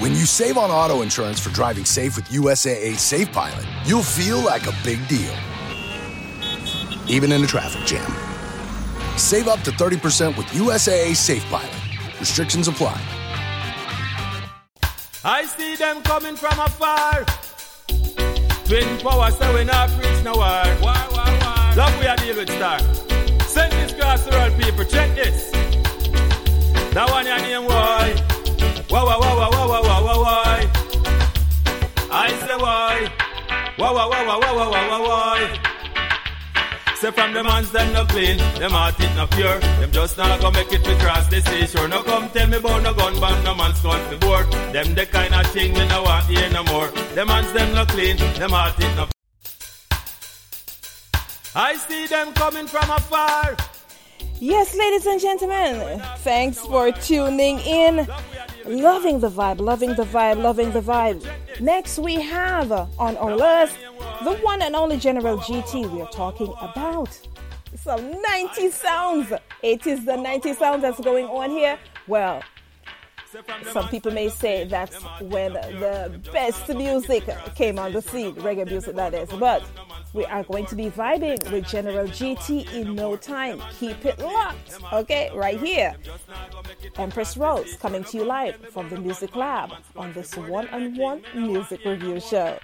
When you save on auto insurance for driving safe with USAA Safe Pilot, you'll feel like a big deal, even in a traffic jam. Save up to 30% with USAA Safe Pilot. Restrictions apply. I see them coming from afar. Twin power, so we not preach no war. Why, why, why? Love we are deal with star. Send this cross to all people, check this. That one your name why? Why, why, why, why, why, why? I say why? Why, why, why, why, why, why, why, why? Say from the man's them no clean, them heart it no pure. Them just not gonna make it to cross the sea. seashore. No come tell me about no gun bomb, no man's gun before. Them the kind of thing we no want hear no more. Them man's them no clean, them heart it no. I see them coming from afar. Yes, ladies and gentlemen, thanks for tuning in. Loving the vibe, loving the vibe, loving the vibe. Next, we have on our list the one and only General GT we are talking about. Some 90 sounds. It is the 90 sounds that's going on here. Well, some people may say that's when the best music came on the scene, reggae music that is. But we are going to be vibing with General GT in no time. Keep it locked, okay? Right here. Empress Rose coming to you live from the Music Labb on this one on one music review show.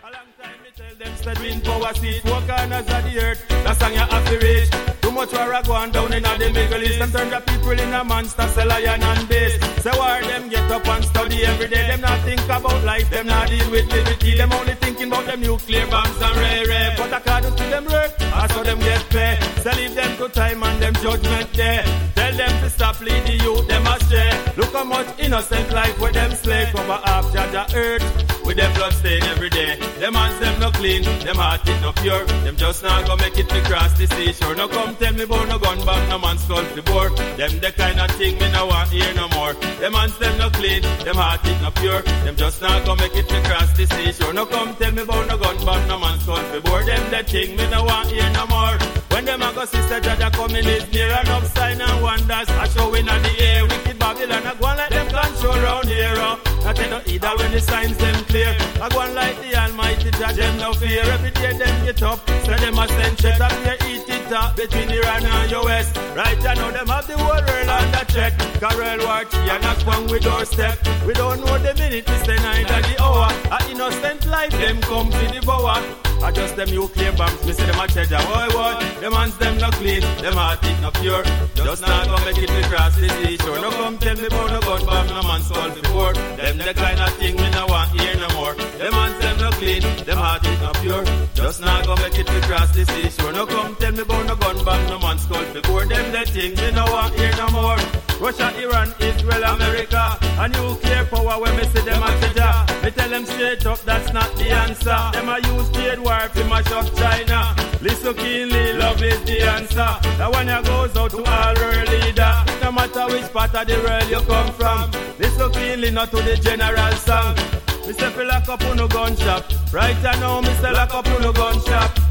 The you much war a going down in the Middle East. Them turn the people in a monster, sell lion and base. Say why them get up and study every day. Them not think about life, them not deal with liberty. Them only thinking about them nuclear bombs and rare rare. But according to them work, I saw them get pay. So leave them to time and them judgment there. Tell them to stop leading youth, them astray. Look how much innocent life with them slave cover up Jaja earth. With them blood stain every day. Them hands them no clean, them heart it no pure. Them just not gonna make it to cross the seashore. No come tell me about no gun bomb, no man skull to bore. Them the kind of thing me no want hear no more. Them hands them no clean, them heart it no pure. Them just not gonna make it to cross the seashore. No come tell me about no gun bomb, no man skull to bore. Them the thing me no want hear no more. When them a go sister Jaja coming is near enough sign and wonders a showing on the air. Wicked Babylon a go and let them control round here. Uh. Not no either when the signs them clear. I go on like the Almighty Jah, them no fear. Every day them get up, so them a send check up here, eat it up between Iran and US. Right I know them have the whole world under check. Carol War Chi and knock one with step. We don't know the minute, it's the night or the hour. A innocent life them come to devour. I just them nuclear bombs, me say them a treasure. Boy, boy, them hands them not clean, them heart it not pure. Just not gonna make it to cross the seashore. No come tell me about no gun bomb, no man skull before. Them the kind of thing me no want hear no more. Them hands them not clean, them heart it not pure. Just not gonna make it to cross the seashore. No come tell me about no gun bomb, no man skull before. Them the thing me no want hear no more. Russia, Iran, Israel, America, a nuclear power when me see them a treasure. Me tell them straight up that's not the answer. Them a use trade war to mash up China. Listen keenly, love is the answer. That one ya goes out to all world leader. No matter which part of the world you come from. Listen keenly, not to the general song. Say fi lock up on no gun shop. Right now, say lock up on no gun shop.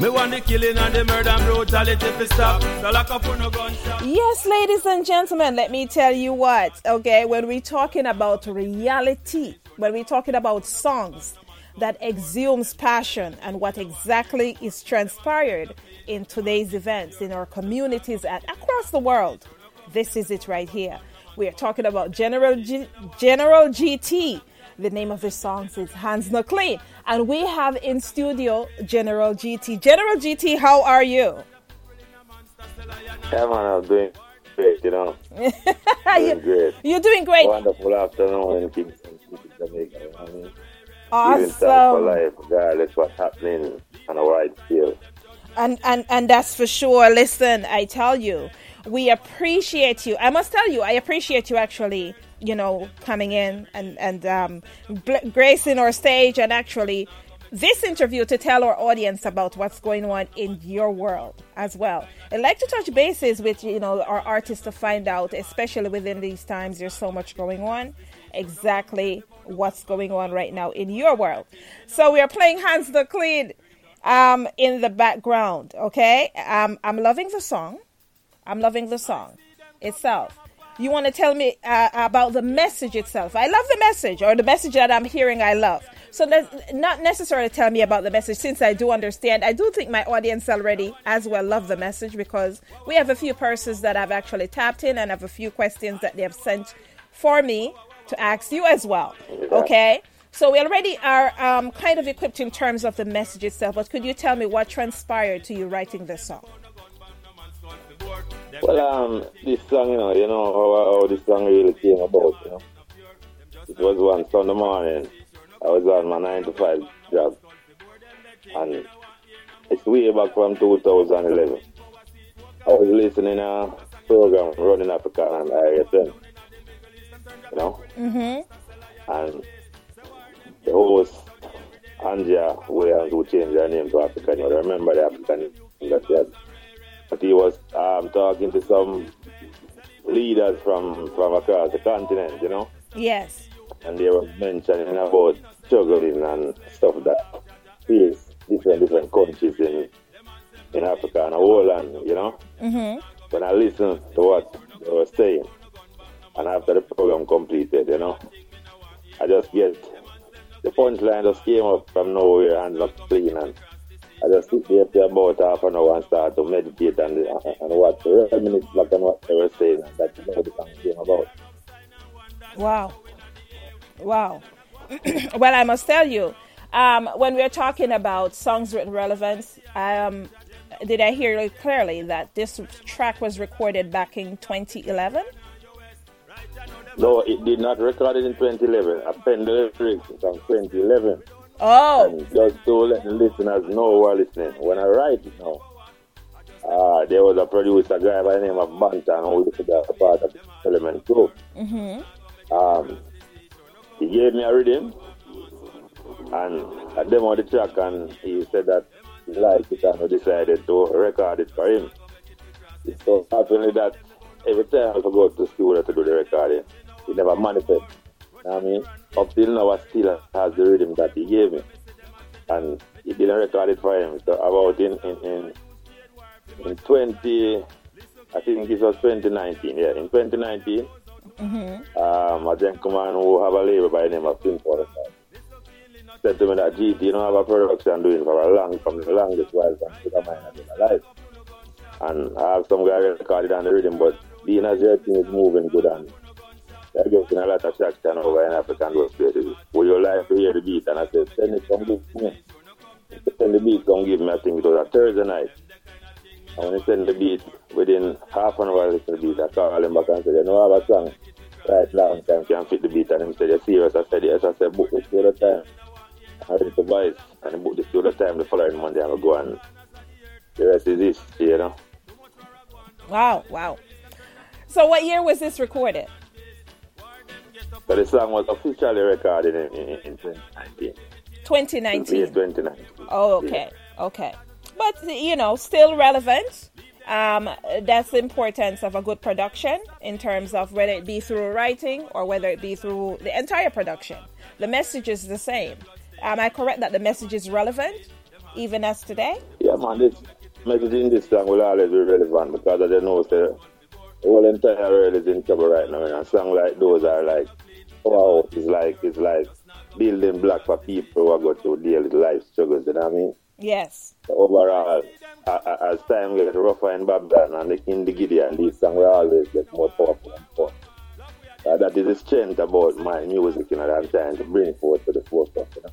Me want the killing and the murder brutality to stop. No gun shop. Yes, ladies and gentlemen, let me tell you what, okay, when we're talking about reality, when we're talking about songs that exhumes passion and what exactly is transpired in today's events in our communities and across the world, this is it right here. We are talking about General G- General GT. The name of the song is Hands Not Clean. And we have in studio General GT. General GT, how are you? Yeah, man, I'm doing great, you know. You- Doing great. You're doing great. Wonderful afternoon in Kingston, City, Jamaica. You know what I mean? Thanks for Awesome. life, regardless what's happening on a wide scale. And, and, and that's for sure. Listen, I tell you, we appreciate you. I must tell you, I appreciate you actually you know, coming in and and um, gracing our stage and actually this interview to tell our audience about what's going on in your world as well. I'd like to touch bases with you know our artists to find out, especially within these times. There's so much going on. Exactly what's going on right now in your world. So we are playing Hands the Clean um, in the background. Okay, um, I'm loving the song. I'm loving the song itself. You want to tell me uh, about the message itself? I love the message, or the message that I'm hearing. I love. So not necessarily tell me about the message, since I do understand. I do think my audience already as well love the message because we have a few persons that have actually tapped in and have a few questions that they have sent for me to ask you as well. Okay. So we already are um, kind of equipped in terms of the message itself, but could you tell me what transpired to you writing this song? Well, um, this song, you know, you know how, how this song really came about, you know. It was one Sunday morning I was on my 9 to 5 job. And it's way back from 2011. I was listening to a program running Africa on ISN. You know? Mm-hmm. And the host, Anja Williams, who changed her name to African, you remember the African name that she had. But he was um, talking to some leaders from, from across the continent, you know? Yes. And they were mentioning about struggling and stuff that face different different countries in in Africa and whole land, you know. Mm-hmm. When I listen to what they were saying, and after the program completed, you know, I just get the punchline just came up from nowhere and not clean and I just sit there for about half an hour and start to meditate and, and, and watch reminisce back on what they were saying and that's what the song came about. Wow. Wow. well, I must tell you, um, when we're talking about songs with relevance, um, did I hear you clearly that this track was recorded back in 2011? No, it did not record it in 2011. I penned the lyrics from 2011. Oh. Just to let the listeners know who are listening, when I write it now, uh, there was a producer a guy by the name of Bantan who be a part of the Element Group. Mm-hmm. Um, he gave me a rhythm and I demoed the track and he said that he liked it and decided to record it for him. So happened that every time I go to studio to do the recording, he never manifest. You know I mean? Up till now I still has the rhythm that he gave me. And he didn't record it for him. So about in in, in, in 20 I think it was 2019, yeah, in 2019 Mm-hmm. Um, a gentleman who have a label by the name of Tim Forrester said to me that GT you don't have a production doing for a long, from the longest while from Sugar Mine has been alive. And I have some guy recorded on the rhythm, but being as thing is moving good and they're getting a lot of traction over in Africa and those places. Would you like to hear the beat? And I said, send it, come give me. Send the beat, come give me. I think it was a Thursday night. And when he sent the beat, within half an hour I listen to the beat, I called him back and said, you know, I have a song right long time can fit the beat. And he said, you serious? I said, yes. I said, book this the time. I to buy it. And he booked the time the following Monday. I'm going to go and the rest is this, you know. Wow, wow. So what year was this recorded? So the song was officially recorded in, in, in 2019. 2019. 2019. Oh, okay, yeah. okay but you know, still relevant. Um, that's the importance of a good production in terms of whether it be through writing or whether it be through the entire production. The message is the same. Am I correct that the message is relevant even as today? Yeah, man. This message in this song will always be relevant because I don't know the whole entire world is in trouble right now. And a song like those are like, wow, it's like it's like building block for people who are going to deal with life struggles. You know what I mean? Yes. Overall, as time gets rougher in Babylon and in the Gideon, these songs will always get more powerful and fun. Uh, that is the strength about my music, you know, that I'm trying to bring forward to the forefront, you know.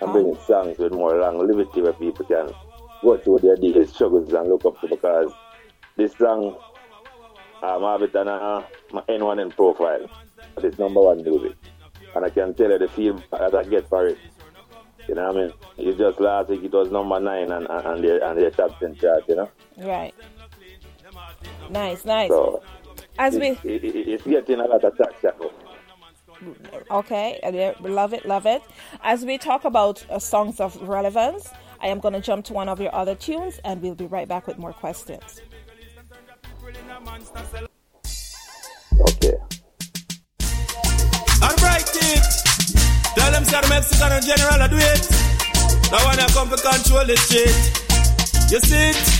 I'm bringing songs with more longevity where people can go through their daily struggles and look up to because this song, um, I have it on uh, my N1N profile. It's number one music. And I can tell you the feel that I get for it. You know what I mean? It's just last week it was number nine and and, and the and the top ten chart, you know? Right. Nice, nice. So As we it, it's getting a lot of traction. Okay, love it, love it. As we talk about uh, songs of relevance, I am going to jump to one of your other tunes and we'll be right back with more questions. Okay. Alright, Tell them, sir, Mexican general, I do it. Now, when I come to control the shit, you see it?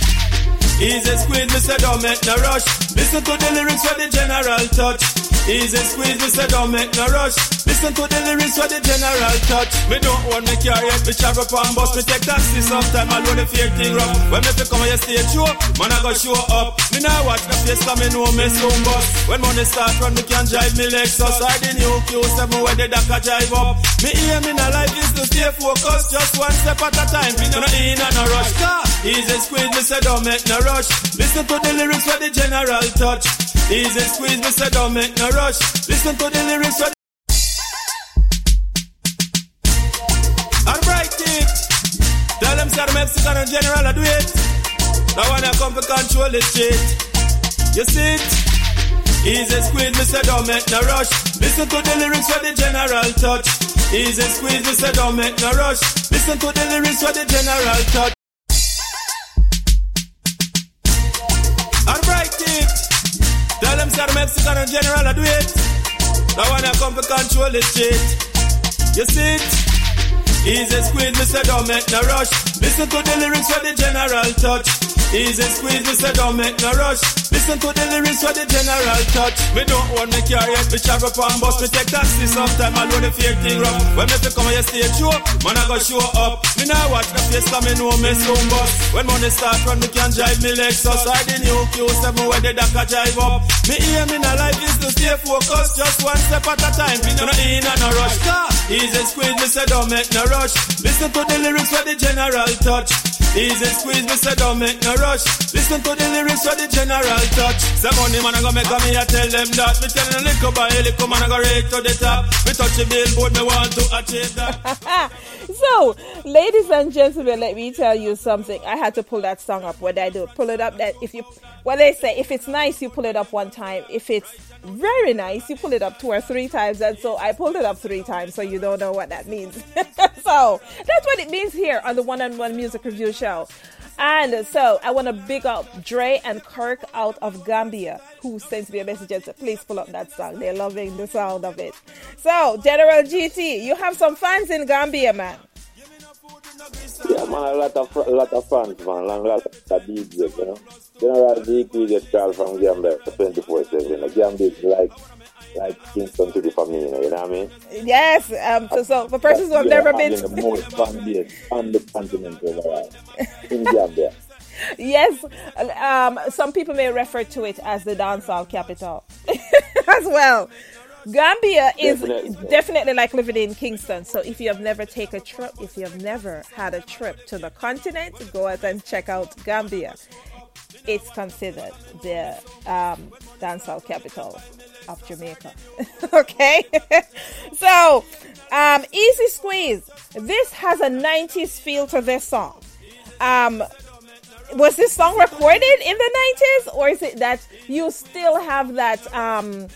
Easy squeeze, say don't make no rush. Listen to the lyrics for the general touch. Easy squeeze, me say don't make no rush. Listen to the lyrics for the general touch. Me don't want me car yet, me travel on bus. Me take taxi sometime, I load the fake thing rough. When me come on your stage show, man I go show up. Me now watch the face come me know me soon bus. When money start run, me can drive me Lexus. I the new Q7 where the DACA drive up. Me aim in a life is to stay focused, just one step at a time. Me no in and no rush. Car. Easy squeeze, me say don't make no rush. Listen to the lyrics for the general touch. Easy squeeze, me say don't make no rush. Listen to the lyrics for the Alright, it. Tell them, sir, Mexican and general, I do it. Now when I come to control the shit. You see it? Easy squeeze, me say don't make no rush. Listen to the lyrics for the general touch. Easy squeeze, me say don't make no rush. Listen to the lyrics for the general touch. Tell Mexican and general, I do it. Now when I come to control the shit. You see it? Easy squeeze, say don't make no rush. Listen to the lyrics for the general touch. Easy squeeze, me say don't make no rush. Listen to the lyrics for the general touch. Me don't want me car yet, me travel on bus. Me take taxi sometime, I know the fake thing rough. When me come on your stage show, man I go show up. Me now watch the face, me know me soon bus. When money start run, me can drive me Lexus. I the new Q7 where the DACA drive up. Me aim in a life is to stay focused, just one step at a time. Me no in and no rush. Easy squeeze, me say don't make no rush. Listen to the lyrics for the general touch. Easy squeeze, me say don't make no rush. Listen to the lyrics for the general touch. Say money man I go make a me I tell them that. Me tell them little by little man I go right to the top. Me touch the billboard, me want to achieve that. so, ladies and gentlemen, let me tell you something. I had to pull that song up. What I do, pull it up. That if you, what they say, if it's nice, you pull it up one time. If it's very nice, you pull it up two or three times. And so I pulled it up three times, so you don't know what that means. so that's what it means here on the One on One Music Review Show. And so I want to big up Dre and Kirk out of Gambia, who sent me a message and said, please pull up that song. They're loving the sound of it. So, General GT, you have some fans in Gambia, man. Yeah, man, a lot of a lot of fans, man, and a lot of DJs, you know. General GT gets called from Gambia 24 7. You know, Gambia is like like Kingston City for me, you know, you know what I mean? Yes. Um, so, so for persons who have never been the most fan base on the continent overall in Gambia. yes, um, some people may refer to it as the dancehall capital as well. Gambia is Definitely. definitely like living in Kingston. So if you have never taken a trip, if you have never had a trip to the continent, go out and check out Gambia. It's considered the um, dancehall capital of Jamaica. okay, so um, easy squeeze. This has a 90s feel to this song. Um, was this song recorded in the 90s or is it that you still have that um,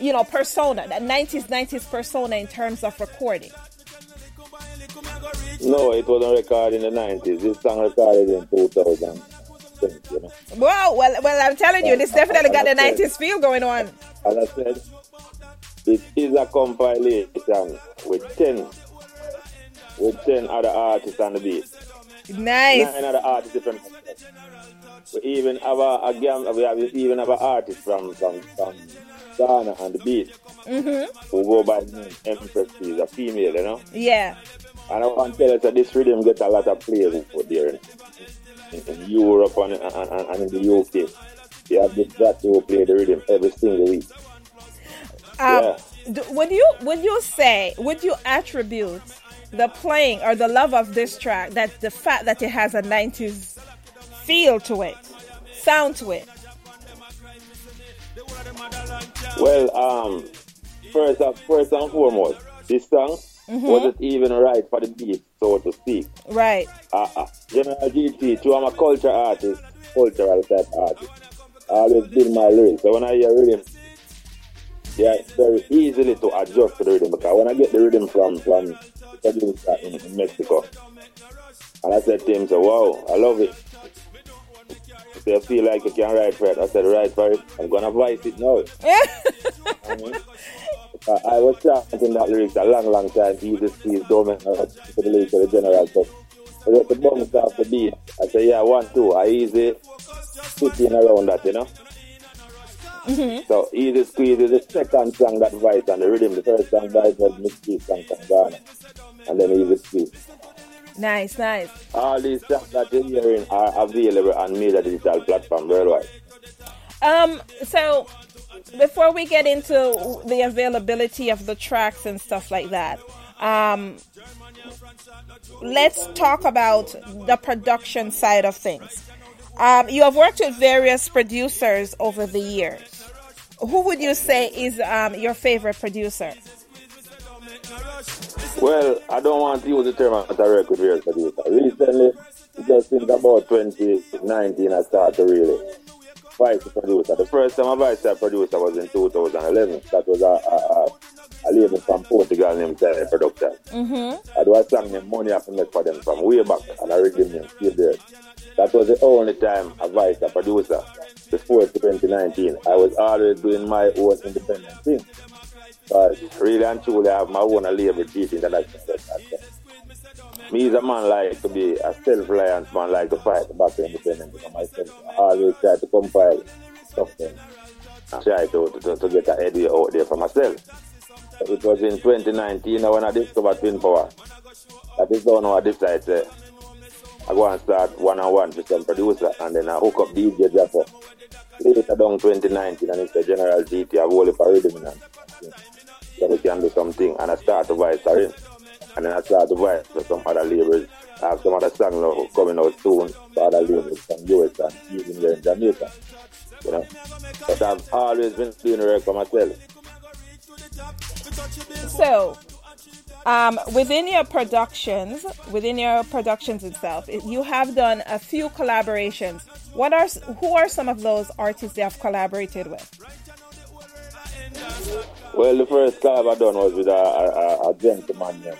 you know persona that 90s 90s persona in terms of recording No, it wasn't recorded in the 90s. This song recorded in 2000. You know? well well well i'm telling you this definitely got the 90s feel going on As I said, it is a compilation with 10 with 10 other artists on the beat. nice Nine other artists different. We even have a, a we have even have an artist from from, from Ghana on the beat mm-hmm. who go by the name Empress. She's a female, you know. yeah And I want to tell you that this rhythm get a lot of plays out there in, in, in Europe and, and, and, and in the UK. They have this that who play the rhythm every single week. um, Yeah. d- would you would you say would you attribute the playing or the love of this track that the fact that it has a 90s feel to it sound to it Well, um, first, and- first and foremost, this song wasn't even right for the beat, so to speak. right Uh, uh, General GT, to I'm a culture artist, cultural type artist. I always build my lyrics. So when I hear rhythm, yeah, it's very easily to adjust to the rhythm because when I get the rhythm from from the producer in, in Mexico, and I said to him, so wow, I love it. Said, I feel like you can write for it. I said, write for it. I'm gonna voice it now. I, mean, I was chanting that lyrics a long, long time. He just please don't make to the lyrics of the general. So, so just the bounce off the beat. I say, yeah, one, two. I easy sitting around that, you know. Mm-hmm. So easy squeeze is the second song that voice and the rhythm. The first song voice was song from Ghana. And then easy squeeze. Nice, nice. All these songs that you're hearing are available on major digital platform worldwide. Um, so before we get into the availability of the tracks and stuff like that, um, let's talk about the production side of things. Um, you have worked with various producers over the years. Who would you say is um, your favorite producer? Well, I don't want to use the term as a record real producer. Recently, just since about 2019, I started to really vice producer. The first time I vice a producer was in 2011. That was a, a, a, a label from Portugal named Terry Production. Mm-hmm. I do a song named Money I make for them from way back, and I read them still there. That was the only time I vice a producer before 2019. I was always doing my own independent thing. But really and truly, I have my own label teaching that I can Me is a man like to be a self-reliant man, like to fight back to independence for myself. I always try to compile something and try to, to, to get a idea out there for myself. It was in 2019 when I discovered Twin Power. That is the one I decided to I go and start one-on-one with some producer and then I hook up DJ Japper. Later down 2019 and it's a general GT, I have all the rhythm and so we can do something and I start to voice her in. And then I start to voice for some other labels. I have some other songs now coming out soon for other labels from US and even here in Jamaica. You know? But I've always been doing work for myself. So, um, within your productions, within your productions itself, you have done a few collaborations. What are who are some of those artists you have collaborated with? Well, the first collab I done was with a, a, a gentleman named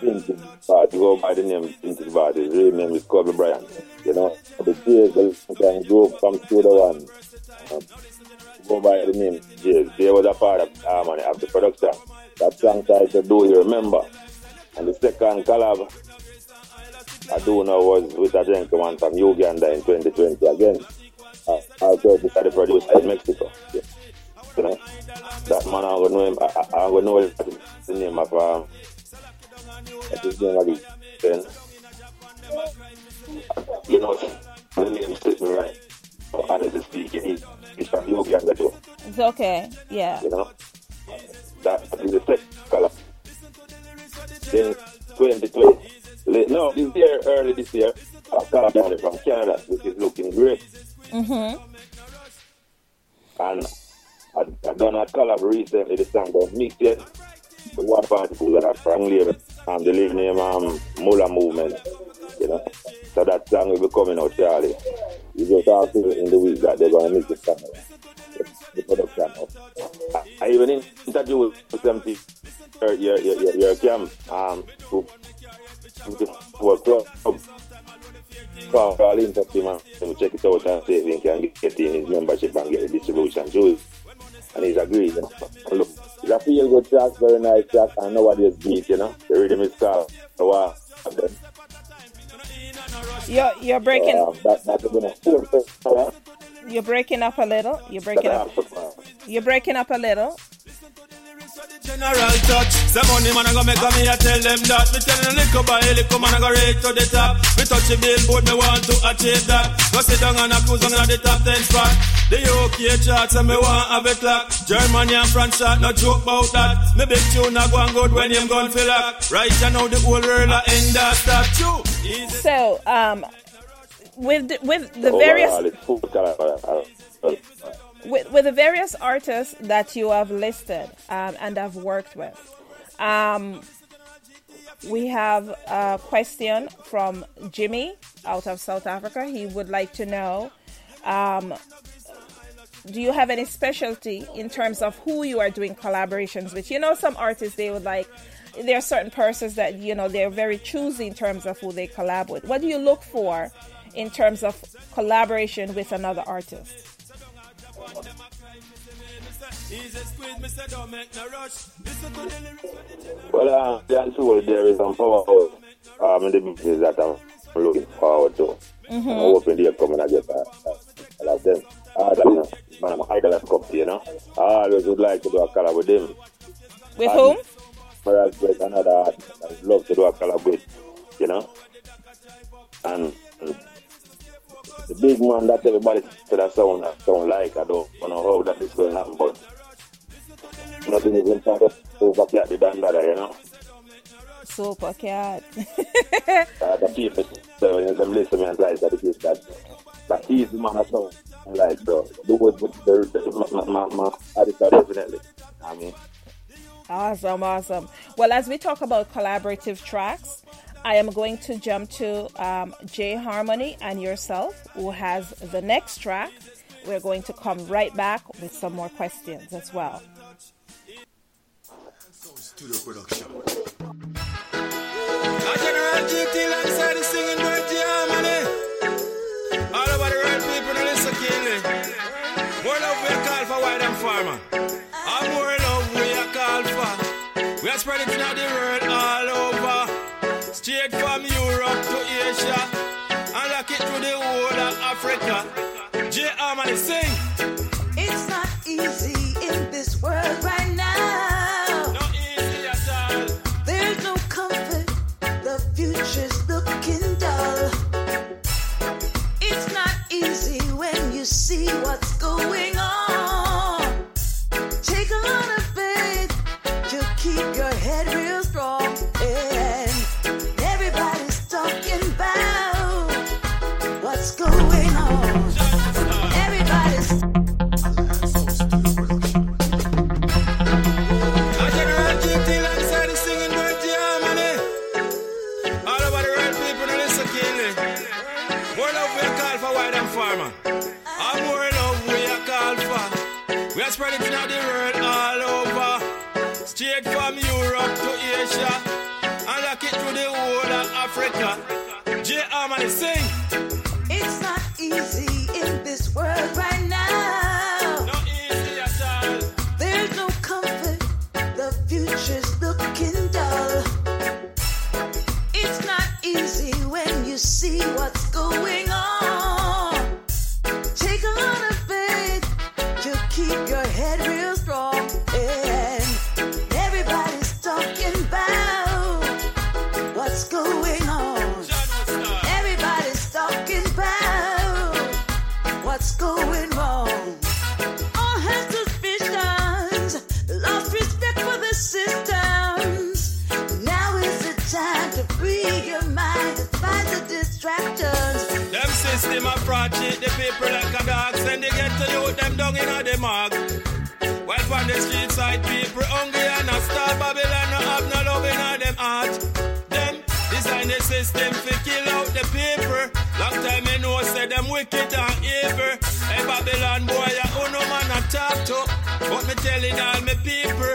Vincent Bart. go by the name Vincent Bart. His real name is Kobe Bryant. You know, the Jays, the can grow from Studio One. Um, go by the name Jays. They was a part of harmony of the production. That song titled Do You Remember? And the second collab I do know was with a gentleman from Uganda in 2020 again. Uh, also decided to produce in Mexico. Yeah. You know, that man I would know him. I, I, I would know the name of um, his name again. You know, the name slipped me right. Honestly speaking, he's, he's from Uganda too. It's okay, yeah. You know, that is the second color. Then 2020. Late, no, this year, early this year, I got down from Canada, which is looking great. Mm-hmm. And I, I done a collab recently, the song called Mix Yet. The one party that I from label. And the label name um, Mula Movement. You know. So that song will be coming out Charlie. You just have to in the week that they're gonna mix the song. The, production of. I, I even interviewed with some your your your, your camp um who who club call call in touch him and check it out and see if he can get in his membership and get the distribution too and he's agreed. You know? Look, it's a feel good track, very nice track, and nobody's beat, you know. The rhythm is called wow. You're you're breaking. So, um, that, that's been a You're breaking up a little. You're breaking up. You're breaking up a little. General touch. Say money man I go make me I tell them that. Me tell them little by little man I go right to the top. Me touch the billboard, me want to achieve that. Go sit down and a cruise on the top ten spot. The UK charts and me want have it lock. Germany and France chart, no joke about that. Me big tune a go and good when him gun fill up. Right you know the whole world a end that stop. True. So um, with the, with the various with, with the various artists that you have listed um, and have worked with, um, we have a question from Jimmy out of South Africa. He would like to know um, do you have any specialty in terms of who you are doing collaborations with? You know, some artists they would like there are certain persons that you know they're very choosy in terms of who they collab with. What do you look for in terms of collaboration with another artist? Well, uh, the answer there is some power um, in the business that I'm looking forward to. Mm-hmm. I'm hoping they're coming and get that. I love them. Uh, that's man, I'm idol at Cup, you know. I always would like to do a collab with them. With and whom? Whereas with another artist, I'd love to do a collab with, you know. And, and the big man that everybody said that sound, that sound like, I don't know how that is going to happen, but nothing is of Super Cat the Don Dada, you know. Super Cat. uh, the people, so when them listen and like that, it is that so do what with the, the, the, my, my, my artist definitely. I mean. Awesome, awesome. Well, as we talk about collaborative tracks, I am going to jump to um, J Harmony and yourself, who has the next track. We're going to come right back with some more questions as well. We call for white and farmer. And more love we call for. We are spreading to the world all over. Straight from Europe to Asia. And lock it to the whole of Africa. J Harmony sing. It's not easy in this world right now. Not easy at all. There's no comfort. The future's looking dull. It's not easy when you see what's going on. Africa. J. Sing. It's not easy in this world right people hungry and a star Babylon no have no love in them heart. Them design the system to kill out the people. Long time me know say them wicked and evil. Hey Babylon boy, who no man a talk to. But me telling all me people,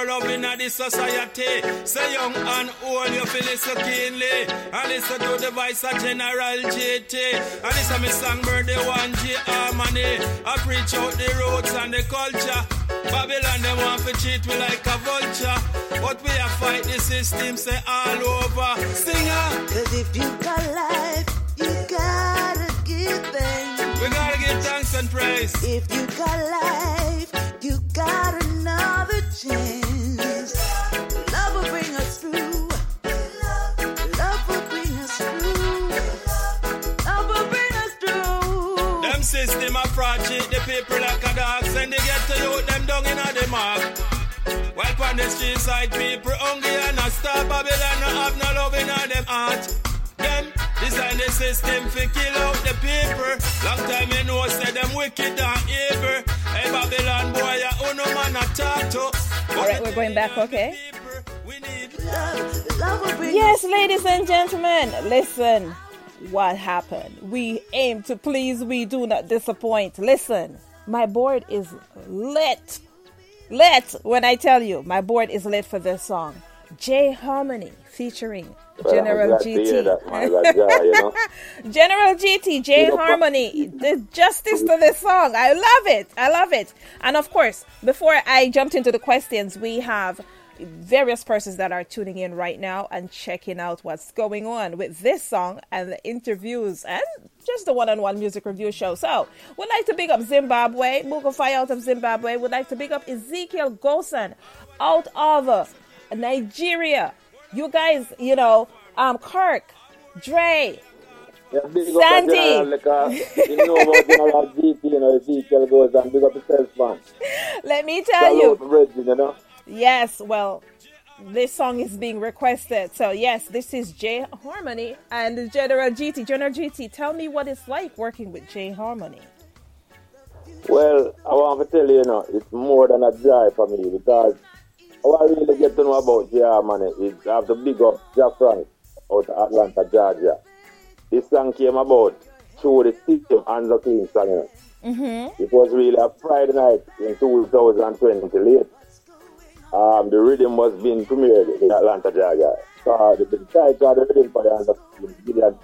for love in the society. Say young and old, you feel it so keenly. And listen to the voice of General JT. And this is my songbird, the one J Harmony. I preach out the roots and the culture. Babylon, them want to cheat me like a vulture. But we are fight the system, say all over. Singer. Cause if you got life, you gotta give thanks. We gotta give thanks and praise. If you got life, system a fraud the people like a dog. Send they get to you, them down in the mark. While on the street side, people hungry and a star Babylon no have no love in them heart. Them design the system fi kill out the people. Long time you know say them wicked and evil. Hey Babylon boy, ya uno man a talk to. All right, we're going back, okay? We need Love, love will bring Yes, ladies and gentlemen, listen. What happened? We aim to please, we do not disappoint. Listen, my board is lit. Lit when I tell you, my board is lit for this song. J Harmony featuring Well, I'm General glad to hear GT. that, man. You know. General GT, J Harmony, the justice to this song. I love it. I love it. And of course, before I jumped into the questions, we have various persons that are tuning in right now and checking out what's going on with this song and the interviews and just the one-on-one music review show. So, we'd like to big up Zimbabwe, Mugofai out of Zimbabwe. We'd like to big up Ezekiel Gosen out of Nigeria. You guys, you know, um, Kirk, Dre, Yeah, Sandy. like, uh, you know about General GT, you know, Ezekiel goes and big up yourself, man. let me tell you. Salute, you know. Yes, well, this song is being requested. So, yes, this is J Harmony and General GT. General GT, tell me what it's like working with J Harmony. Well, I want to tell you, you know, it's more than a joy for me because what I really get to know about J Harmony is I have to big up Jack Frank out of Atlanta, Georgia. This song came about through the system and the King song. You know. Mm-hmm. It was really a Friday night in 2020 late. Um, the rhythm was being premiered in Atlanta, Georgia. So the, the title of the rhythm for the Under Gideon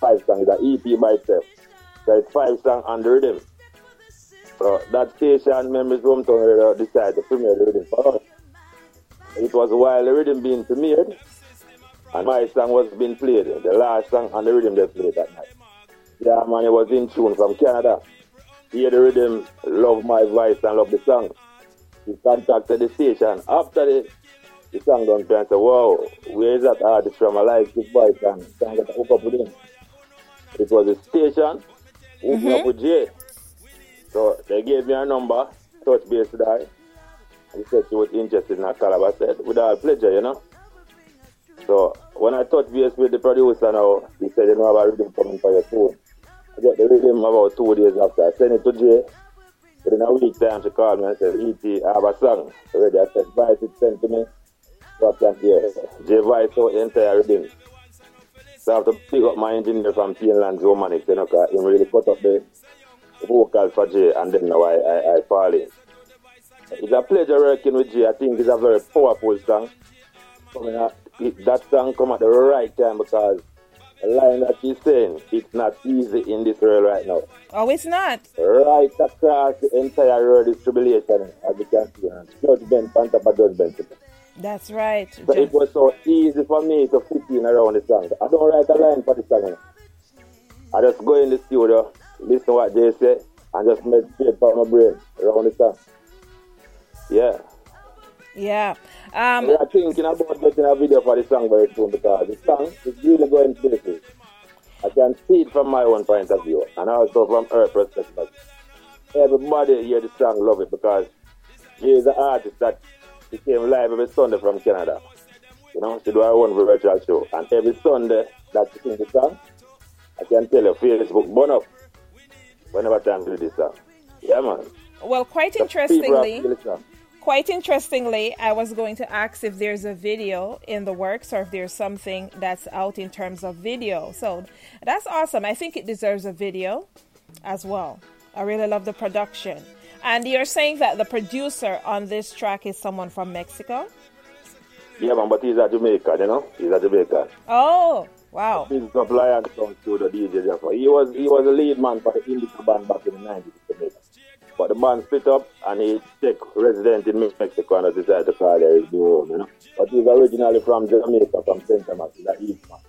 five songs, the EP by itself. So it's five songs on the rhythm. So that station, Memories Hometown Radio, decided to premiere the rhythm for us. It was while the rhythm being premiered, and my song was being played. The last song on the rhythm they played that night. Yeah, man, it was in tune from Canada. Hear the rhythm, love my voice and love the song. He contacted the station after the, the song done and said, Wow, where is that artist from? I like his voice and can get hook up with him. It was the station, me up mm-hmm. with Jay. So they gave me a number, touch base with her. He said she was interested in a collab. I said, with all pleasure, you know. So when I touched base with the producer now, he said, you know, I have a rhythm coming for your phone. I get the rhythm about two days after. I sent it to Jay. Within a week time, she called me and said, E.T., I have a song already. I said, Vice, it sent to me. So I can hear Jay Vice out the entire rhythm. So I have to pick up my engineer from Finland, Joe Manix, you know, because he really cut up the vocal for Jay, and then now I, I, I fall in. It's a pleasure working with you. I think it's a very powerful song. That song come at the right time because the line that she's saying, it's not easy in this world right now. Oh, it's not. Right across the entire world is tribulation, as you can see. Judgment, on top of judgment. That's right. So it was so easy for me to fit in around the song. I don't write a line for the song. I just go in the studio, listen to what they say, and just meditate for my brain around the song. Yeah. Yeah. Um, We are thinking about getting a video for the song very soon because the song is really going places. I can see it from my own point of view and also from her perspective. Everybody hear the song love it because she is an artist that she came live every Sunday from Canada. You know, she do her own virtual show. And every Sunday that she sings the song, I can tell you, Facebook burn up whenever time to do this song. Yeah, man. well, quite interestingly. Quite interestingly, I was going to ask if there's a video in the works or if there's something that's out in terms of video. So that's awesome. I think it deserves a video as well. I really love the production. And you're saying that the producer on this track is someone from Mexico? Yeah, man, but he's a Jamaican, you know? He's a Jamaican. Oh, wow. He's Lion Sound Studio DJ He was he was the lead man for the Indica band back in the 90s Jamaica. But the man split up and he took resident in Mexico and decided to call there his new home, you know. But he's originally from Jamaica, from St. Thomas, an East man.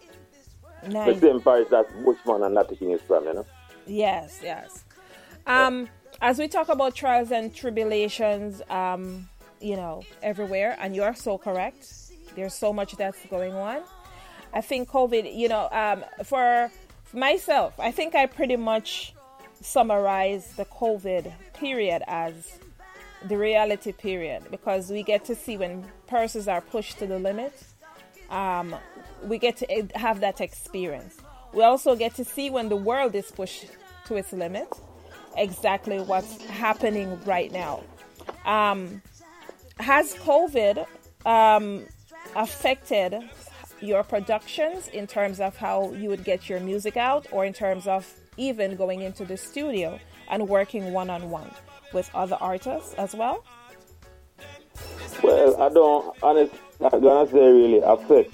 The same parish that Bushman and Natty King is from, you know. Yes, yes. Um, as we talk about trials and tribulations, um, you know, everywhere, and you are so correct. There's so much that's going on. I think COVID, you know, um, for myself, I think I pretty much summarize the COVID period as the reality period because we get to see when persons are pushed to the limit. Um, we get to have that experience. We also get to see when the world is pushed to its limit, exactly what's happening right now. Um, has COVID um, affected your productions in terms of how you would get your music out, or in terms of even going into the studio and working one on one with other artists as well? Well, I don't honestly, I'm gonna say really affect.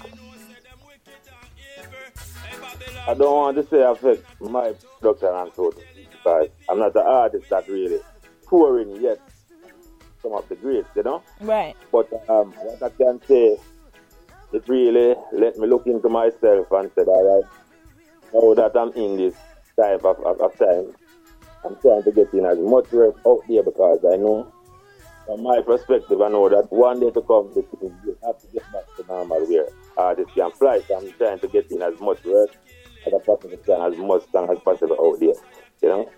I don't want to say affect my production and so because I'm not the artist that really touring yet some of the greats, you know. Right. But um, what I can say, it really let me look into myself and said, all right, now that I'm in this type of, of, of time, I'm trying to get in as much work out there because I know, from my perspective, I know that one day to come, the things will have to get back to normal where artists can fly. So I'm trying to get in as much work as I possibly can, as much time as possible out there, you know.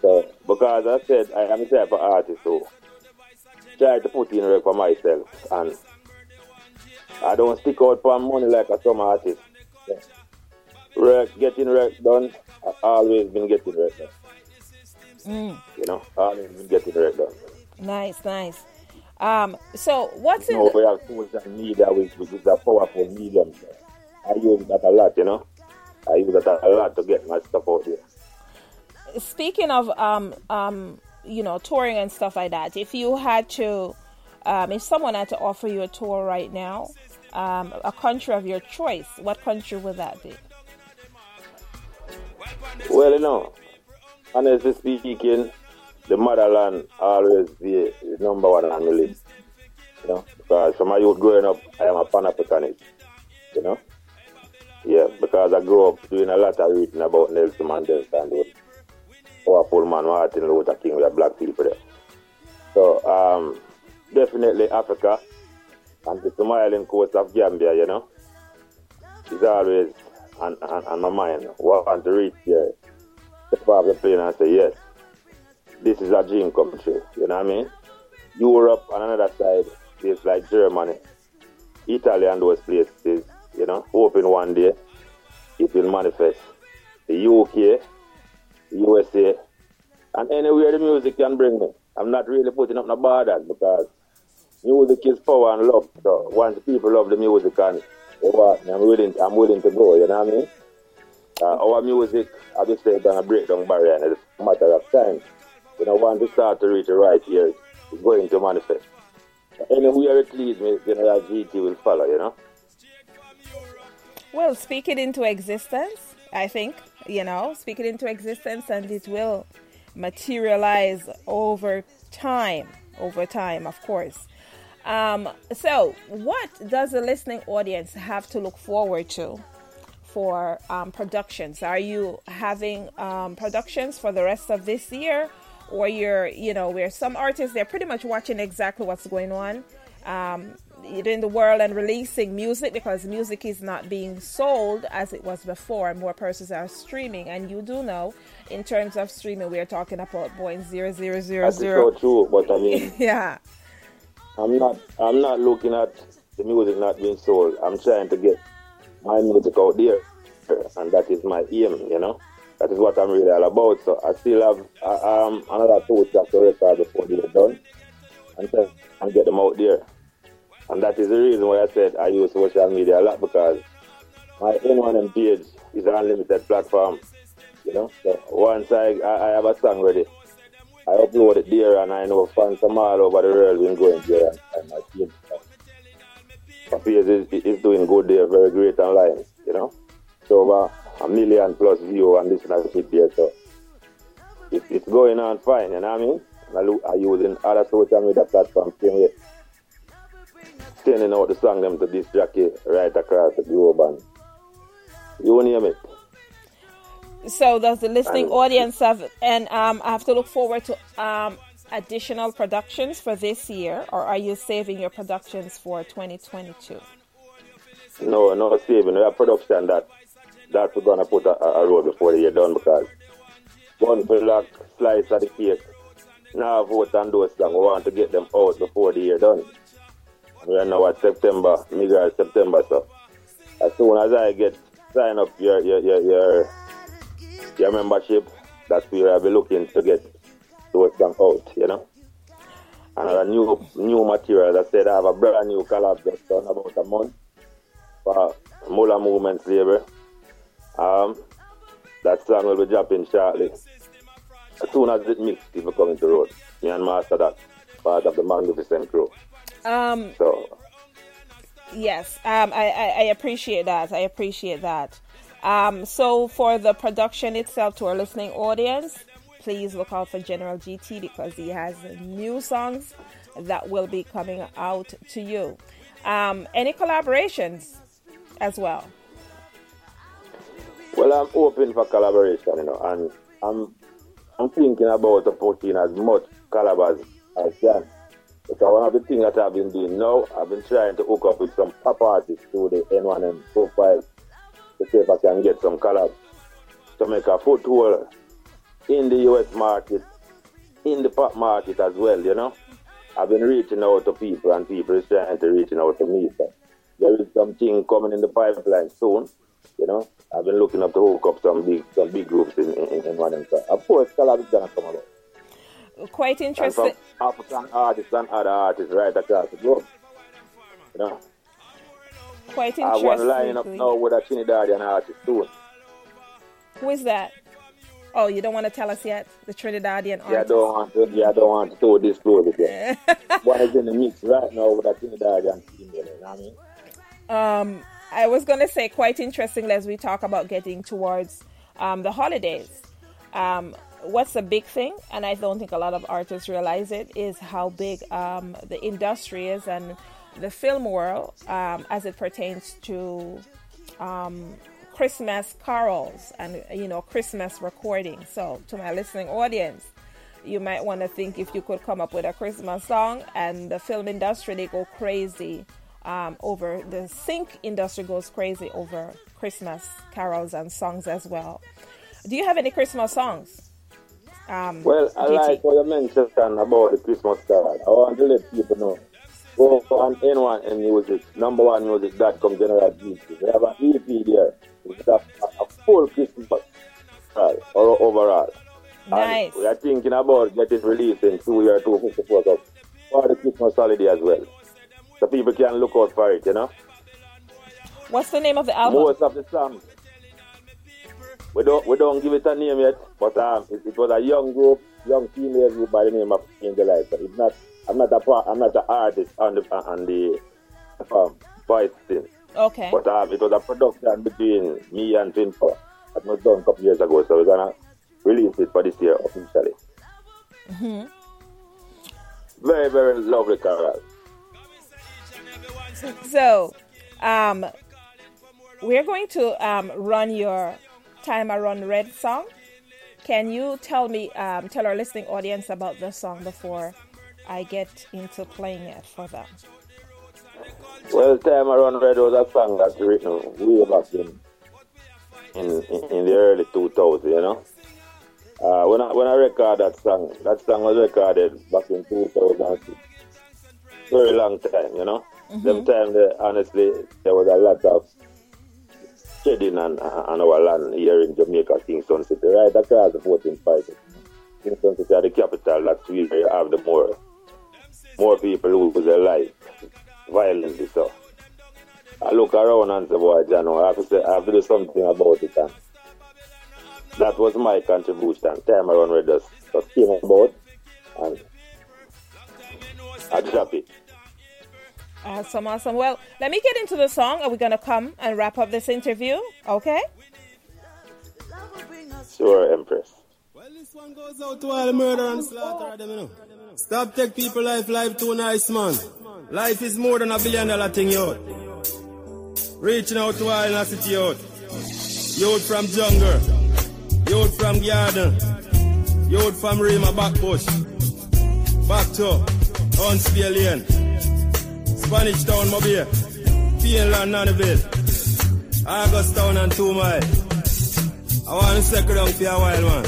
So, because I said I am a type of artist who try to put in work for myself and I don't stick out for money like a some artist. Yeah. Work, getting work done, I've always been getting work done. Mm. You know, always been getting work done. Nice, nice. Um, so what's You in know, we have social media, which, which is a powerful medium. I use that a lot, you know. I use that a lot to get my stuff out there. speaking of um um you know touring and stuff like that if you had to um if someone had to offer you a tour right now um a country of your choice what country would that be Well, you know, honestly speaking, the motherland always be the number one on the list. You know, because from my youth growing up, I am a Pan Africanist. You know, yeah, because I grew up doing a lot of reading about Nelson Mandela and those powerful man, Martin Luther King, with black people there. So, um, definitely Africa and the Somalian coast of Gambia, you know, is always on, on, on my mind. Want to reach step the plane and say, yes, this is a dream come true. You know what I mean? Europe on another side, places like Germany, Italy and those places, you know, hoping one day it will manifest. The UK, USA, and anywhere the music can bring me. I'm not really putting up no borders because music is power and love. So once people love the music and they want me, I'm willing, I'm willing to go. You know what I mean? Uh, our music, obviously, gonna break down barrier, and it's a matter of time. You know, once it start to reach the right here, it's going to manifest. Anywhere it leads me, you know, that GT will follow. You know. well speak it into existence i think you know speak it into existence and it will materialize over time over time of course um, so what does the listening audience have to look forward to for um, productions are you having um, productions for the rest of this year or you're you know where some artists they're pretty much watching exactly what's going on um, in the world and releasing music because music is not being sold as it was before. More persons are streaming, and you do know, in terms of streaming, we are talking about point zero zero zero That's so true, but I mean, Yeah, I'm not, I'm not looking at the music not being sold. I'm trying to get my music out there, and that is my aim. You know, that is what I'm really all about. So I still have uh, um, another two tracks to record before they're done, and and get them out there. And that is the reason why I said I use social media a lot because my N1M page is an unlimited platform. You know, so once I, I, I have a song ready, I upload it there and I know fans from all over the world been going there and, and my team. Page is, is doing good there, very great online, you know. So over a million plus view and listenership there, so it, it's going on fine, you know what I mean? And I, look, I using other social media platforms same way. Sending out the song them to disc jockey right across the globe and you name it. So does the listening And- audience have and um I have to look forward to um additional productions for this year or are you saving your productions for 2022? No, no saving. We production that that we're gonna put a, a road before the year done because one for like slice of the cake now vote on those songs. We want to get them out before the year done. We are now at September, middle September, so as soon as I get sign up your your your your, your membership, that's where I'll be looking to get those songs out, you know. And a new new material. I said I have a brand new collab just done about a month for Muller Movement label. Um, that song will be dropping shortly. As soon as it mixed, it will come into road. Me and Master that part of the Magnificent crew. Um, So yes, um, I, I, I appreciate that. I appreciate that. Um, so for the production itself, to our listening audience, please look out for General GT because he has new songs that will be coming out to you. Um, any collaborations as well? Well, I'm open for collaboration, you know, and I'm I'm thinking about putting as much collab as I can. Because one of the things that I've been doing now, I've been trying to hook up with some pop artists through the N1M profile to see if I can get some collab to make a foothold in the US market, in the pop market as well, you know. I've been reaching out to people and people is trying to reaching out to me. So there is something coming in the pipeline soon, you know. I've been looking up to hook up some big some big groups in, in, in one of. So of course collab is gonna come along. Quite And from interesting. African artists and other artists right across the globe. You know. Quite interesting. I have one line up now with a Trinidadian artist soon. Who is that? Oh, you don't want to tell us yet? The Trinidadian artist? Yeah, I don't want to yeah, I don't want to disclose it yet. One is in the mix right now with a Trinidadian female, you know what I mean? Um, I was going to say quite interesting as we talk about getting towards um, the holidays. Um, what's a big thing, and I don't think a lot of artists realize it, is how big um, the industry is and the film world um, as it pertains to um, Christmas carols and you know Christmas recording. So to my listening audience, you might want to think if you could come up with a Christmas song, and the film industry they go crazy um, over the sync industry goes crazy over Christmas carols and songs as well. Do you have any Christmas songs? Um, Well, I GT? like what you mentioned about the Christmas card. I want to let people know. Go on N1 and music, number one music.com general GT. We have an EP there. It's a, a full Christmas or overall. And Nice. we are thinking about getting released in two year 254 so for the Christmas holiday as well. So people can look out for it, you know. What's the name of the album? Most of the songs. We don't we don't give it a name yet, but um, it, it was a young group, young female group by the name of Angel Eyes. So It's not I'm not a I'm not an artist on the on the um, voice thing, Okay. but um, it was a production between me and Power that was done a couple years ago. So we're gonna release it for this year officially. hmm Very very lovely carol. So, um, we're going to um, run your Time around Red song. Can you tell me, um, tell our listening audience about the song before I get into playing it for them? Well, time around red was a song that's written way back in in, in, in the early 2000s, you know. Uh, when I when I record that song, that song was recorded back in 2006. Very long time, you know. Them time, there, honestly, there was a lot of shedding on, on our land here in Jamaica, Kingston City, right across the 14 fighting. Kingston City are the capital, that's where you have the more more people who lose their life violently. So I look around and say, boy, Jano, I have to say, I have to do something about it. And that was my contribution. Time around where just, just came about and I drop it. Awesome, awesome. Well, let me get into the song. Are we going to come and wrap up this interview? Okay. Love will Sure, Empress. Well, this one goes out to all murder and slaughter of them, you know. Stop take people life, life too nice, man. Life is more than a billion dollar thing, yo. Reaching out to all in the city, yo. Youth from jungle, youth from garden, youth from Rema Backbush, back to Huntsville Lane, Spanish Town, Mobile, Finland, Nannyville, August Town and Two Mile. I want to second down for a while, man.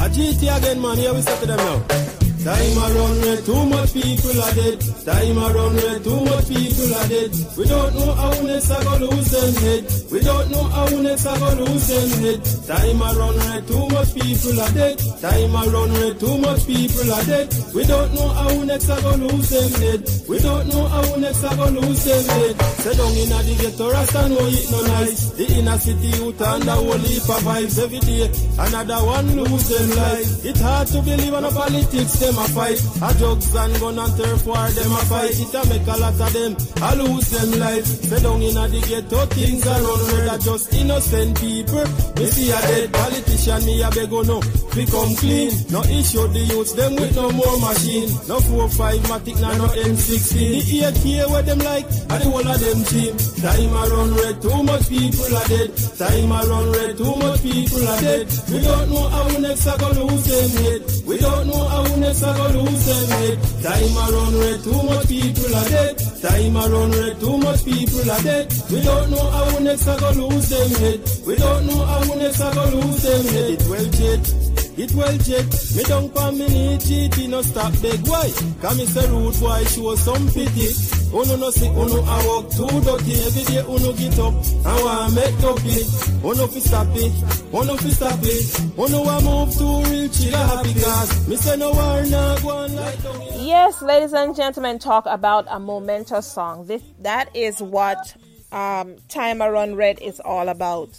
A GT again, man. Here we start to them now. Time a run where too much people are dead. Time a run where too much people are dead. We don't know how next I go lose them head. We don't know how next I go lose them head. Time a run where too much people are dead. Time a run where too much people are dead. We don't know how next I go lose them head. We don't know how next I go lose them head. Say down inna the ghetto, Rasta know it no nice. The inner city youth and the whole heap of vibes every day. Another one lose them life. It hard to believe on the politics them a fight. A drugs and gun and turf war them a fight. It a make a lot of them a lose them life. Say down inna the ghetto things are run red. Are just innocent people. Me see a dead politician, me a beg no. Become clean. No issue the youths them with no more machine. No four five matic, nah, no M16. The AK where them like, and the whole of them team. Time a run red, too much people are dead. Time a run red, too much people are dead. We don't know how next I go lose them head. We don't know how next I go lose them head. Time a run red, too much people are dead. Time a run red, too much people are dead. We don't know how next I go lose them head. We don't know how next I go lose them head. It well jet. It well check, me don't come me need GT, no stop beg why? Come me say rude boy, show some pity. Uno no see, uno a walk too dirty. Every day uno get up, I want make up it. Uno fi stop it, uno fi stop it. Uno a move to real chill happy cause me say no war nah go on like. Yes, ladies and gentlemen, talk about a momentous song. This that is what um, Time I Run Red is all about.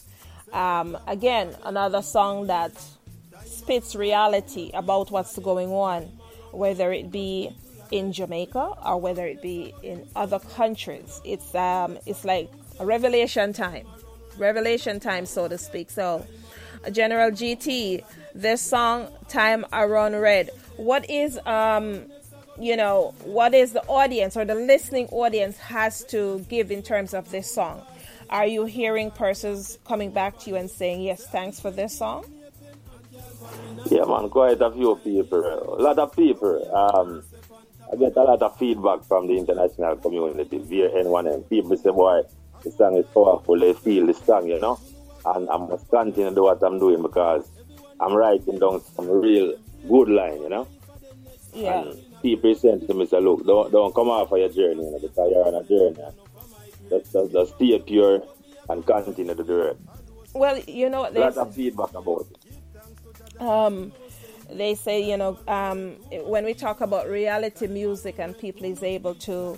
Um, again, another song that spits reality about what's going on, whether it be in Jamaica or whether it be in other countries. It's um, it's like a revelation time, revelation time, so to speak. So, General GT, this song "Time Around Red." What is um, you know, what is the audience or the listening audience has to give in terms of this song? Are you hearing persons coming back to you and saying, "Yes, thanks for this song"? Yeah, man, quite a few people, a lot of people. Um, I get a lot of feedback from the international community via N1M. People say, boy, the song is powerful, they feel the song, you know. And I must continue to do what I'm doing because I'm writing down some real good line, you know. Yeah. And people saying to me, say, look, don't, don't come off of your journey, you know, because you're on a journey. Just, just, just stay pure and continue to do it. Well, you know what A lot of feedback about it. Um, they say, you know, um, when we talk about reality music and people is able to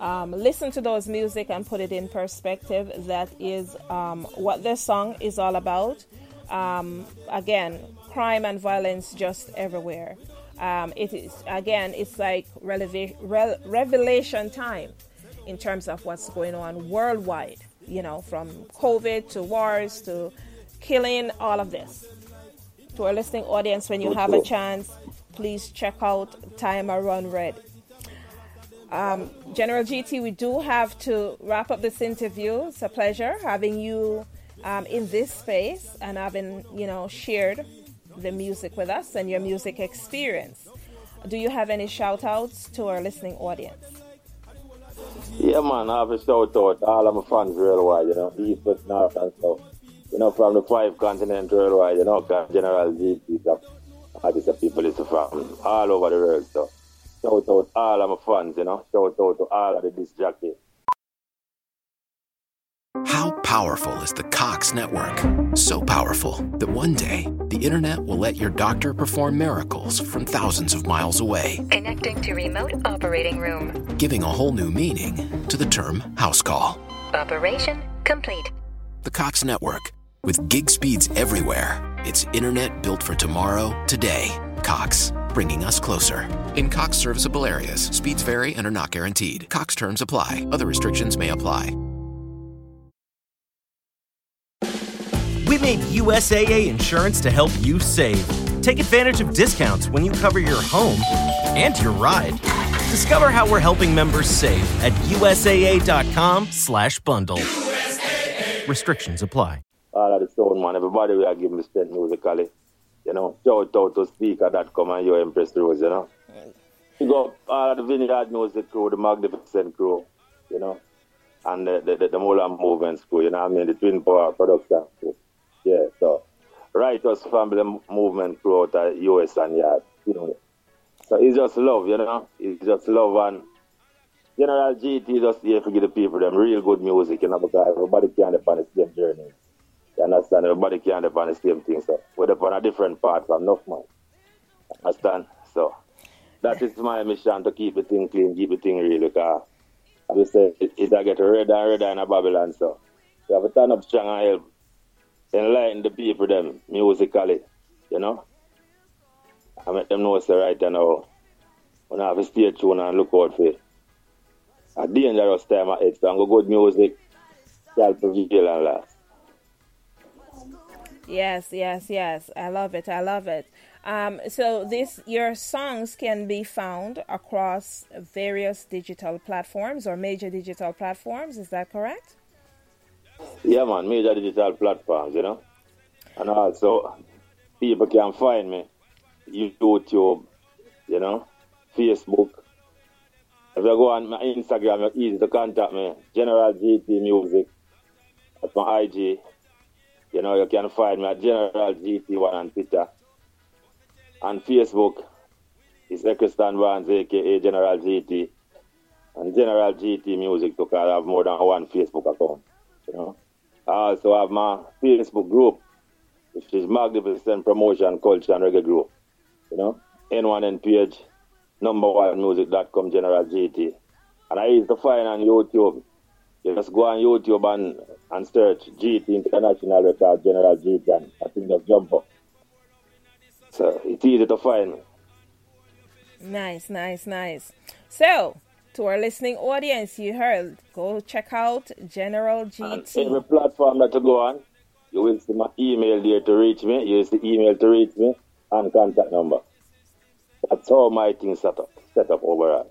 um, listen to those music and put it in perspective, that is um, what this song is all about. Um, again, crime and violence just everywhere. Um, it is again, it's like releva- rel- revelation time in terms of what's going on worldwide. You know, from COVID to wars to killing, all of this to our listening audience, when you have a chance, please check out Time Run Red. Um, General GT, we do have to wrap up this interview. It's a pleasure having you um, in this space and having you know shared the music with us and your music experience. Do you have any shout outs to our listening audience? Yeah, man, I have a shout out to all of my fans worldwide, you know, East, West, North, and South. You know, from the five continents worldwide, you know, 'cause General GT, the artists of people is from all over the world. So, shout out all of my fans, you know, shout out to all of the disc jockeys. How powerful is the Cox network? So powerful that one day the internet will let your doctor perform miracles from thousands of miles away, Connecting to remote operating room. giving a whole new meaning to the term house call. Operation complete. The Cox network, with gig speeds everywhere, it's internet built for tomorrow, today. Cox, bringing us closer. In Cox serviceable areas, speeds vary and are not guaranteed. Cox terms apply, other restrictions may apply. We made USAA insurance to help you save. Take advantage of discounts when you cover your home and your ride. Discover how we're helping members save at usaa.com/bundle. Restrictions apply. All of the sound, man, everybody we are giving me strength musically. You know, shout out to Spreaker.com and your Empress Rose, you know. You go all of the Vineyard Music crew, the Magnificent crew, you know, and the, the, the, the Mola Movements crew, you know what I mean, the Twin Power Production crew. Yeah, so righteous family movement throughout the US and yard. You know. So it's just love, you know. It's just love and General GT just here to give the people them real good music, you know, because everybody can't depend on the same journey. You understand? Everybody can't depend on the same thing. So we're on a different path from enough man. Understand? So that is my mission to keep the thing clean, keep the thing real because as I say, it, it get redder and redder in a Babylon. So we have to turn up strong and help enlighten the people them musically, you know. I make them know it's the right and know. When I have to stay tuned and look out for it. A dangerous time ahead, so I'm go good music shall prevail and last. Yes, yes, yes. I love it. I love it. Um, so this your songs can be found across various digital platforms or major digital platforms. Is that correct? Yeah, man, major digital platforms, you know. And also, people can find me YouTube, you know, Facebook. If you go on my Instagram, it's easy to contact me. General GT Music. That's my IG. You know, you can find me at General GT1 on Twitter. On Facebook, it's Ekistan Barnes, aka General GT. And General GT Music, because I have more than one Facebook account. You know. I also have my Facebook group, which is Magnificent Promotion Culture and Reggae Group. You know, N1M page, number one music.com, General GT. And I used to find on YouTube. You just go on YouTube and, and search GT International Record General GT and I think just jump up. So it's easy to find me. Nice, nice, nice. So, to our listening audience, you heard, go check out General And GT. every platform that you go on, you will see my email there to reach me. You will see email to reach me and contact number. That's how my thing set up, set up overall.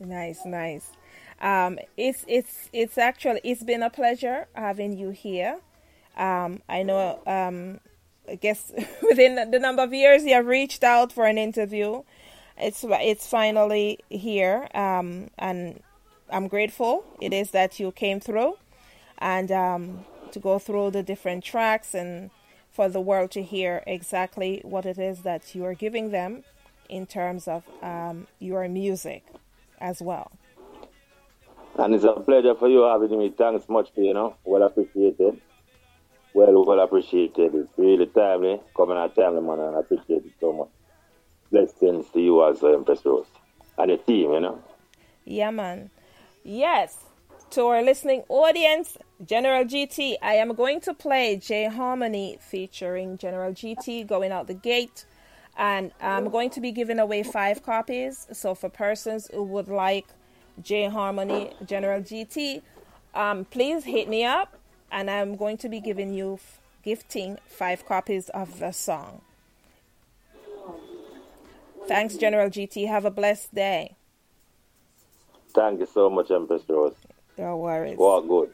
Nice, nice. Um, it's it's it's actually it's been a pleasure having you here. Um, I know. Um, I guess within the number of years you have reached out for an interview, it's it's finally here. Um, and I'm grateful. It is that you came through, and um, to go through the different tracks and for the world to hear exactly what it is that you are giving them in terms of um, your music as well. And it's a pleasure for you having me. Thanks much, you know. Well appreciated. Well, well appreciated. It's really timely, coming at timely manner, and I appreciate it so much. Blessings to you also, Empress Rose. And the team, you know. Yeah, man. Yes. To our listening audience, General GT, I am going to play J Harmony featuring General GT going out the gate. And I'm going to be giving away five copies. So for persons who would like J Harmony General GT, um, please hit me up. And I'm going to be giving you, gifting five copies of the song. Thanks, General GT. Have a blessed day. Thank you so much, Empress Rose. No worries. Walk good.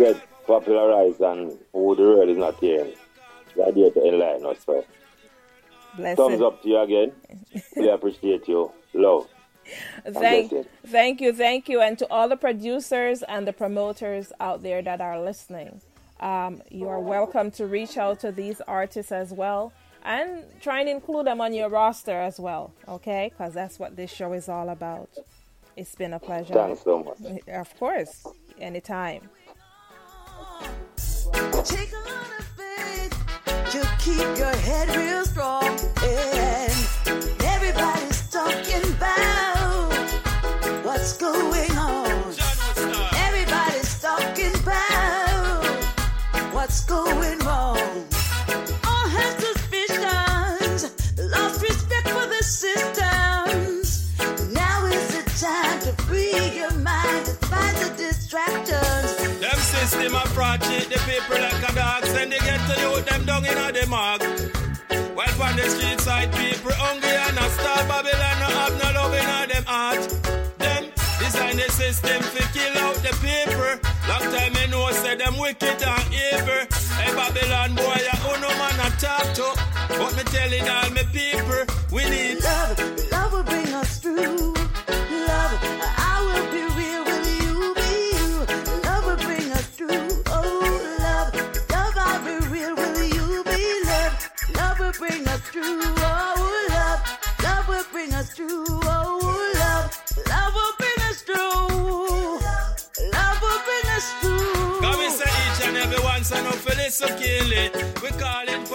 Get popularized and who the world is not hearing. The idea to enlighten us. So, Blessed. thumbs up to you again. we appreciate you. Love. Thank, thank you, thank you, and to all the producers and the promoters out there that are listening. Um, you are welcome to reach out to these artists as well and try and include them on your roster as well, okay? Because that's what this show is all about. It's been a pleasure. Thanks so much. Of course, anytime. Take a lot of faith to keep your head real strong. And everybody's talking about what's going on. Cheat the people like a dog. Send they get to you, them down in a the mark. While on the street side, people hungry and a star Babylon no have no love in them heart. Them design the system to kill out the people. Long time me know say them wicked and evil. Hey Babylon boy, who no man a talk to. But me telling all me people, we need Love,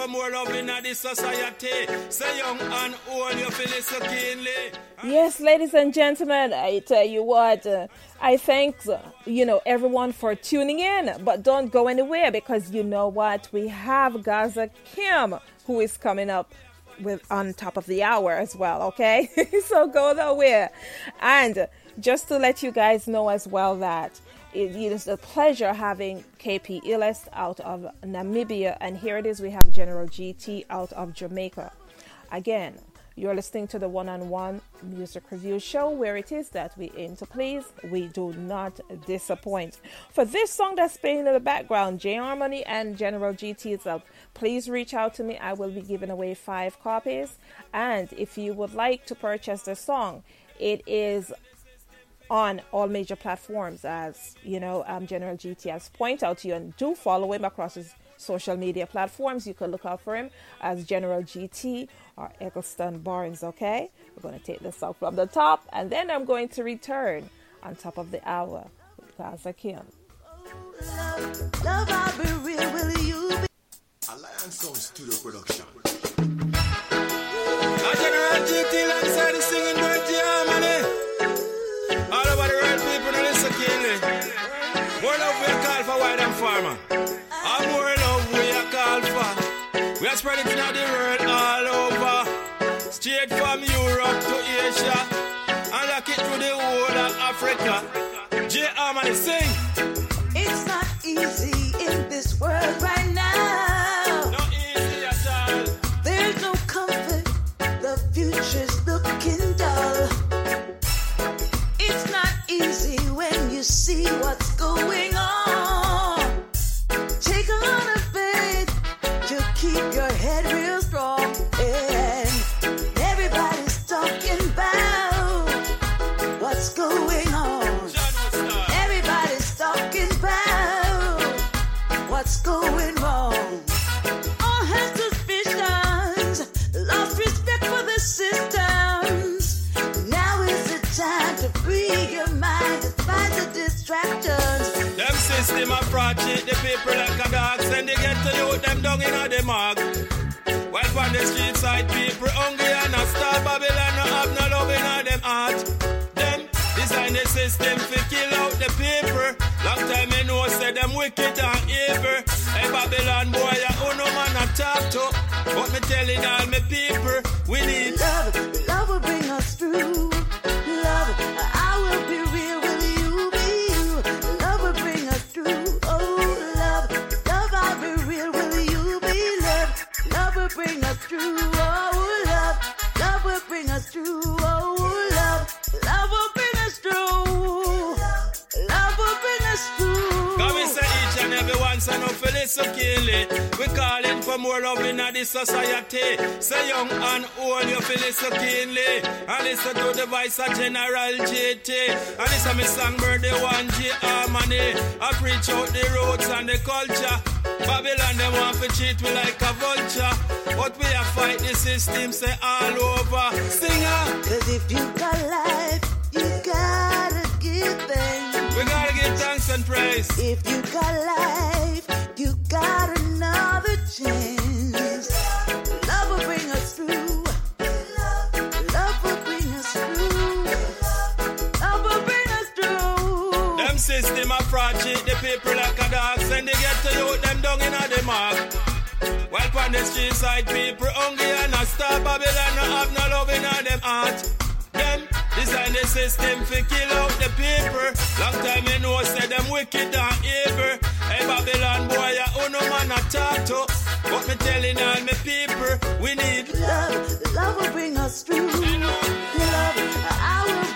more love in the society. Say young and old, you Phyllis O'Keely. Yes, ladies and gentlemen, I tell you what, uh, I thank uh, you know everyone for tuning in, but don't go anywhere because you know what, we have Gaza Kim who is coming up with on top of the hour as well. Okay, so go nowhere, and just to let you guys know as well that it is a pleasure having KP Illest out of Namibia, and here it is we have General GT out of Jamaica. Again, you're listening to the one on one music review show where it is that we aim to please, we do not disappoint. For this song that's playing in the background, J Harmony and General GT is up. Please reach out to me. I will be giving away five copies. And if you would like to purchase the song, it is on all major platforms as you know um, general gt has pointed out to you and do follow him across his social media platforms you can look out for him as general gt or eggleston barnes okay we're going to take this song from the top and then i'm going to return on top of the hour with gaza kim Love, I'll real, will you be? Alliance Sound Studio Production. A General GT alongside the singing bird J Harmony. All over the world, people know this O'Keely. More love we call for white and farmer. And more love we a call for. We are spreading it out the world all over. Straight from Europe to Asia. And lock it to the whole of Africa. See what's going on. Take a lot of faith to keep your head real cheat the people like a dog. Send to you, them down in the mark. While on the street side, people hungry and a star Babylon no have no love in them heart. Them design the system to kill out the people. Long time me know say them wicked and evil. Hey Babylon boy, who no man a talk to. But me telling all me people, we need love for more love in the society. Say young and old, you Phyllis O'Keely. And listen to the voice of General GT. And this is my songbird, the one J Harmony. I preach out the roots and the culture. Babylon, they want to cheat we like a vulture. But we are fight the system, say all over. Singer, ah. Cause if you got life, you gotta give thanks. we gotta give thanks and praise. If you got life, to you, them down in the mark. While on the street side, people hungry and a star Babylon no have no love in them heart. Them design the system to kill out the people. Long time you know say them wicked and evil. Hey Babylon boy, ya who no man a talk to. But me telling all me people, we need Love, love will bring us through. Love, I will